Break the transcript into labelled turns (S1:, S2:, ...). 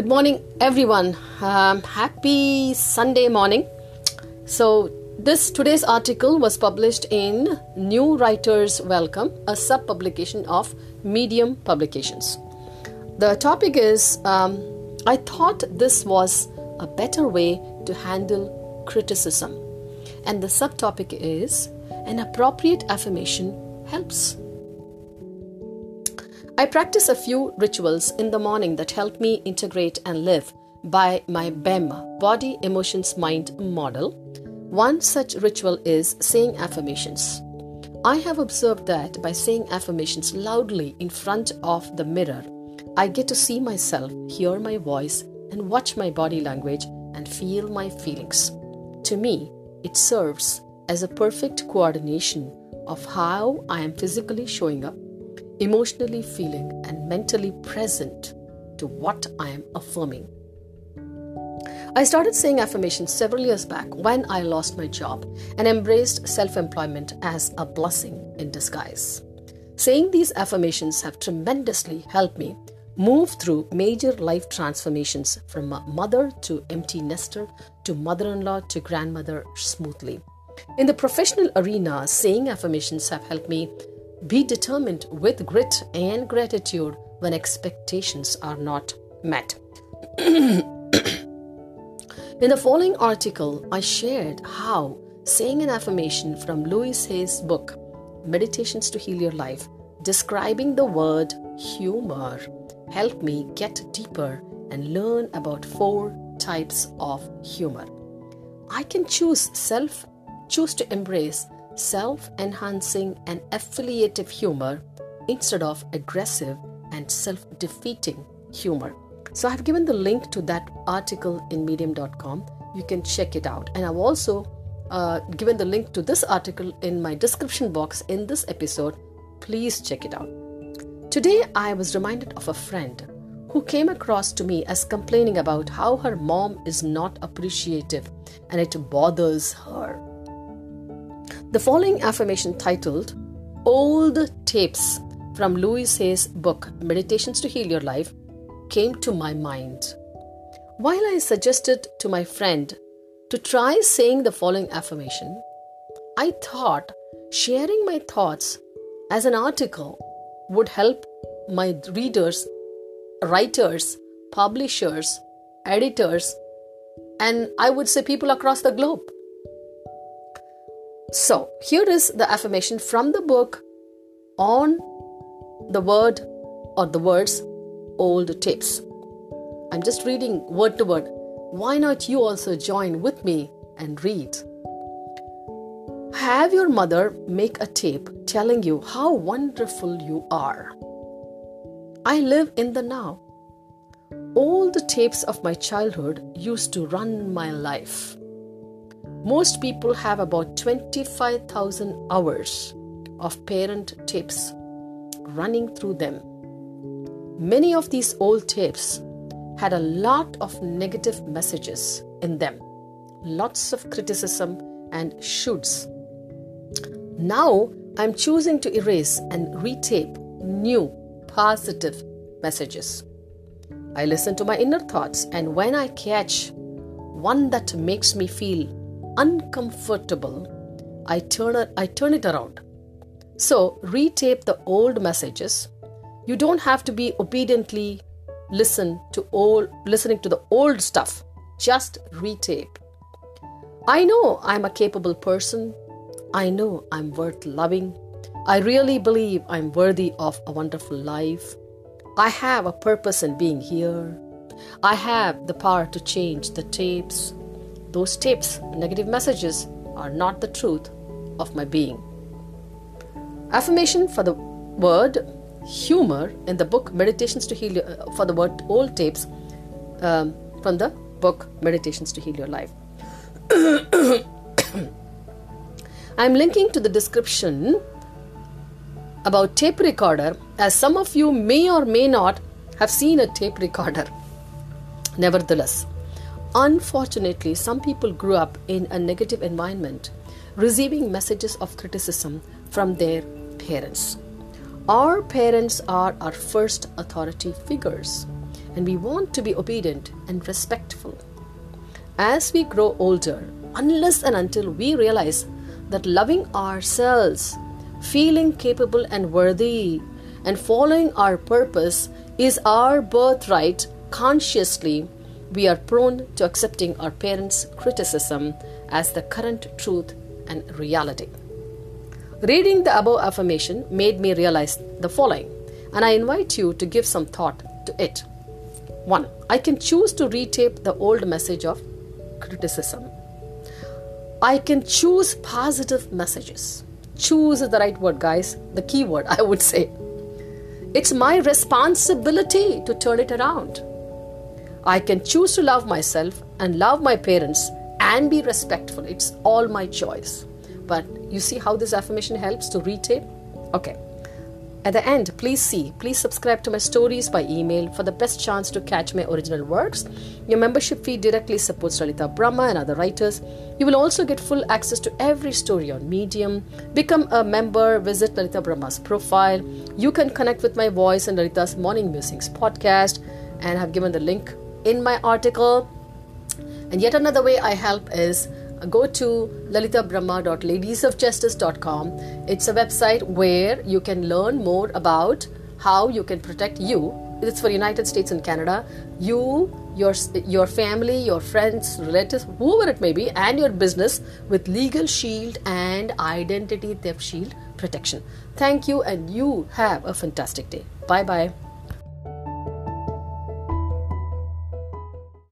S1: Good morning, everyone. Um, happy Sunday morning. So, this today's article was published in New Writers Welcome, a sub publication of Medium Publications. The topic is um, I thought this was a better way to handle criticism. And the subtopic is an appropriate affirmation helps. I practice a few rituals in the morning that help me integrate and live by my BEM body, emotions, mind model. One such ritual is saying affirmations. I have observed that by saying affirmations loudly in front of the mirror, I get to see myself, hear my voice, and watch my body language and feel my feelings. To me, it serves as a perfect coordination of how I am physically showing up emotionally feeling and mentally present to what I am affirming. I started saying affirmations several years back when I lost my job and embraced self employment as a blessing in disguise. Saying these affirmations have tremendously helped me move through major life transformations from mother to empty nester to mother in law to grandmother smoothly. In the professional arena, saying affirmations have helped me be determined with grit and gratitude when expectations are not met. In the following article, I shared how saying an affirmation from Louise Hay's book, Meditations to Heal Your Life, describing the word humor, helped me get deeper and learn about four types of humor. I can choose self choose to embrace self enhancing and affiliative humor instead of aggressive and self defeating humor. So, I've given the link to that article in medium.com. You can check it out. And I've also uh, given the link to this article in my description box in this episode. Please check it out. Today, I was reminded of a friend who came across to me as complaining about how her mom is not appreciative and it bothers her. The following affirmation titled Old Tapes from Louise Hay's book Meditations to Heal Your Life came to my mind. While I suggested to my friend to try saying the following affirmation, I thought sharing my thoughts as an article would help my readers, writers, publishers, editors, and I would say people across the globe. So, here is the affirmation from the book on the word or the words old tapes. I'm just reading word to word. Why not you also join with me and read? Have your mother make a tape telling you how wonderful you are. I live in the now. All the tapes of my childhood used to run my life. Most people have about 25,000 hours of parent tapes running through them. Many of these old tapes had a lot of negative messages in them, lots of criticism and shoulds. Now I'm choosing to erase and retape new positive messages. I listen to my inner thoughts, and when I catch one that makes me feel uncomfortable, I turn it, I turn it around. So retape the old messages. You don't have to be obediently listen to old listening to the old stuff. Just retape. I know I'm a capable person. I know I'm worth loving. I really believe I'm worthy of a wonderful life. I have a purpose in being here. I have the power to change the tapes. Those tapes, negative messages, are not the truth of my being. Affirmation for the word humor in the book Meditations to Heal Your, uh, for the word old tapes um, from the book Meditations to Heal Your Life. I'm linking to the description about tape recorder as some of you may or may not have seen a tape recorder. Nevertheless, Unfortunately, some people grew up in a negative environment, receiving messages of criticism from their parents. Our parents are our first authority figures, and we want to be obedient and respectful. As we grow older, unless and until we realize that loving ourselves, feeling capable and worthy, and following our purpose is our birthright consciously, we are prone to accepting our parents' criticism as the current truth and reality. Reading the above affirmation made me realize the following, and I invite you to give some thought to it. 1. I can choose to retape the old message of criticism. I can choose positive messages. Choose is the right word, guys. The key word, I would say. It's my responsibility to turn it around. I can choose to love myself and love my parents and be respectful. It's all my choice. But you see how this affirmation helps to retape? Okay. At the end, please see, please subscribe to my stories by email for the best chance to catch my original works. Your membership fee directly supports Lalitha Brahma and other writers. You will also get full access to every story on Medium. Become a member, visit Lalitha Brahma's profile. You can connect with my voice and Lalitha's Morning Musings podcast, and I have given the link in my article. And yet another way I help is uh, go to lalitabrahma.ladiesofjustice.com. It's a website where you can learn more about how you can protect you. It's for United States and Canada. You, your your family, your friends, relatives, whoever it may be, and your business with Legal Shield and Identity Theft Shield protection. Thank you, and you have a fantastic day. Bye bye.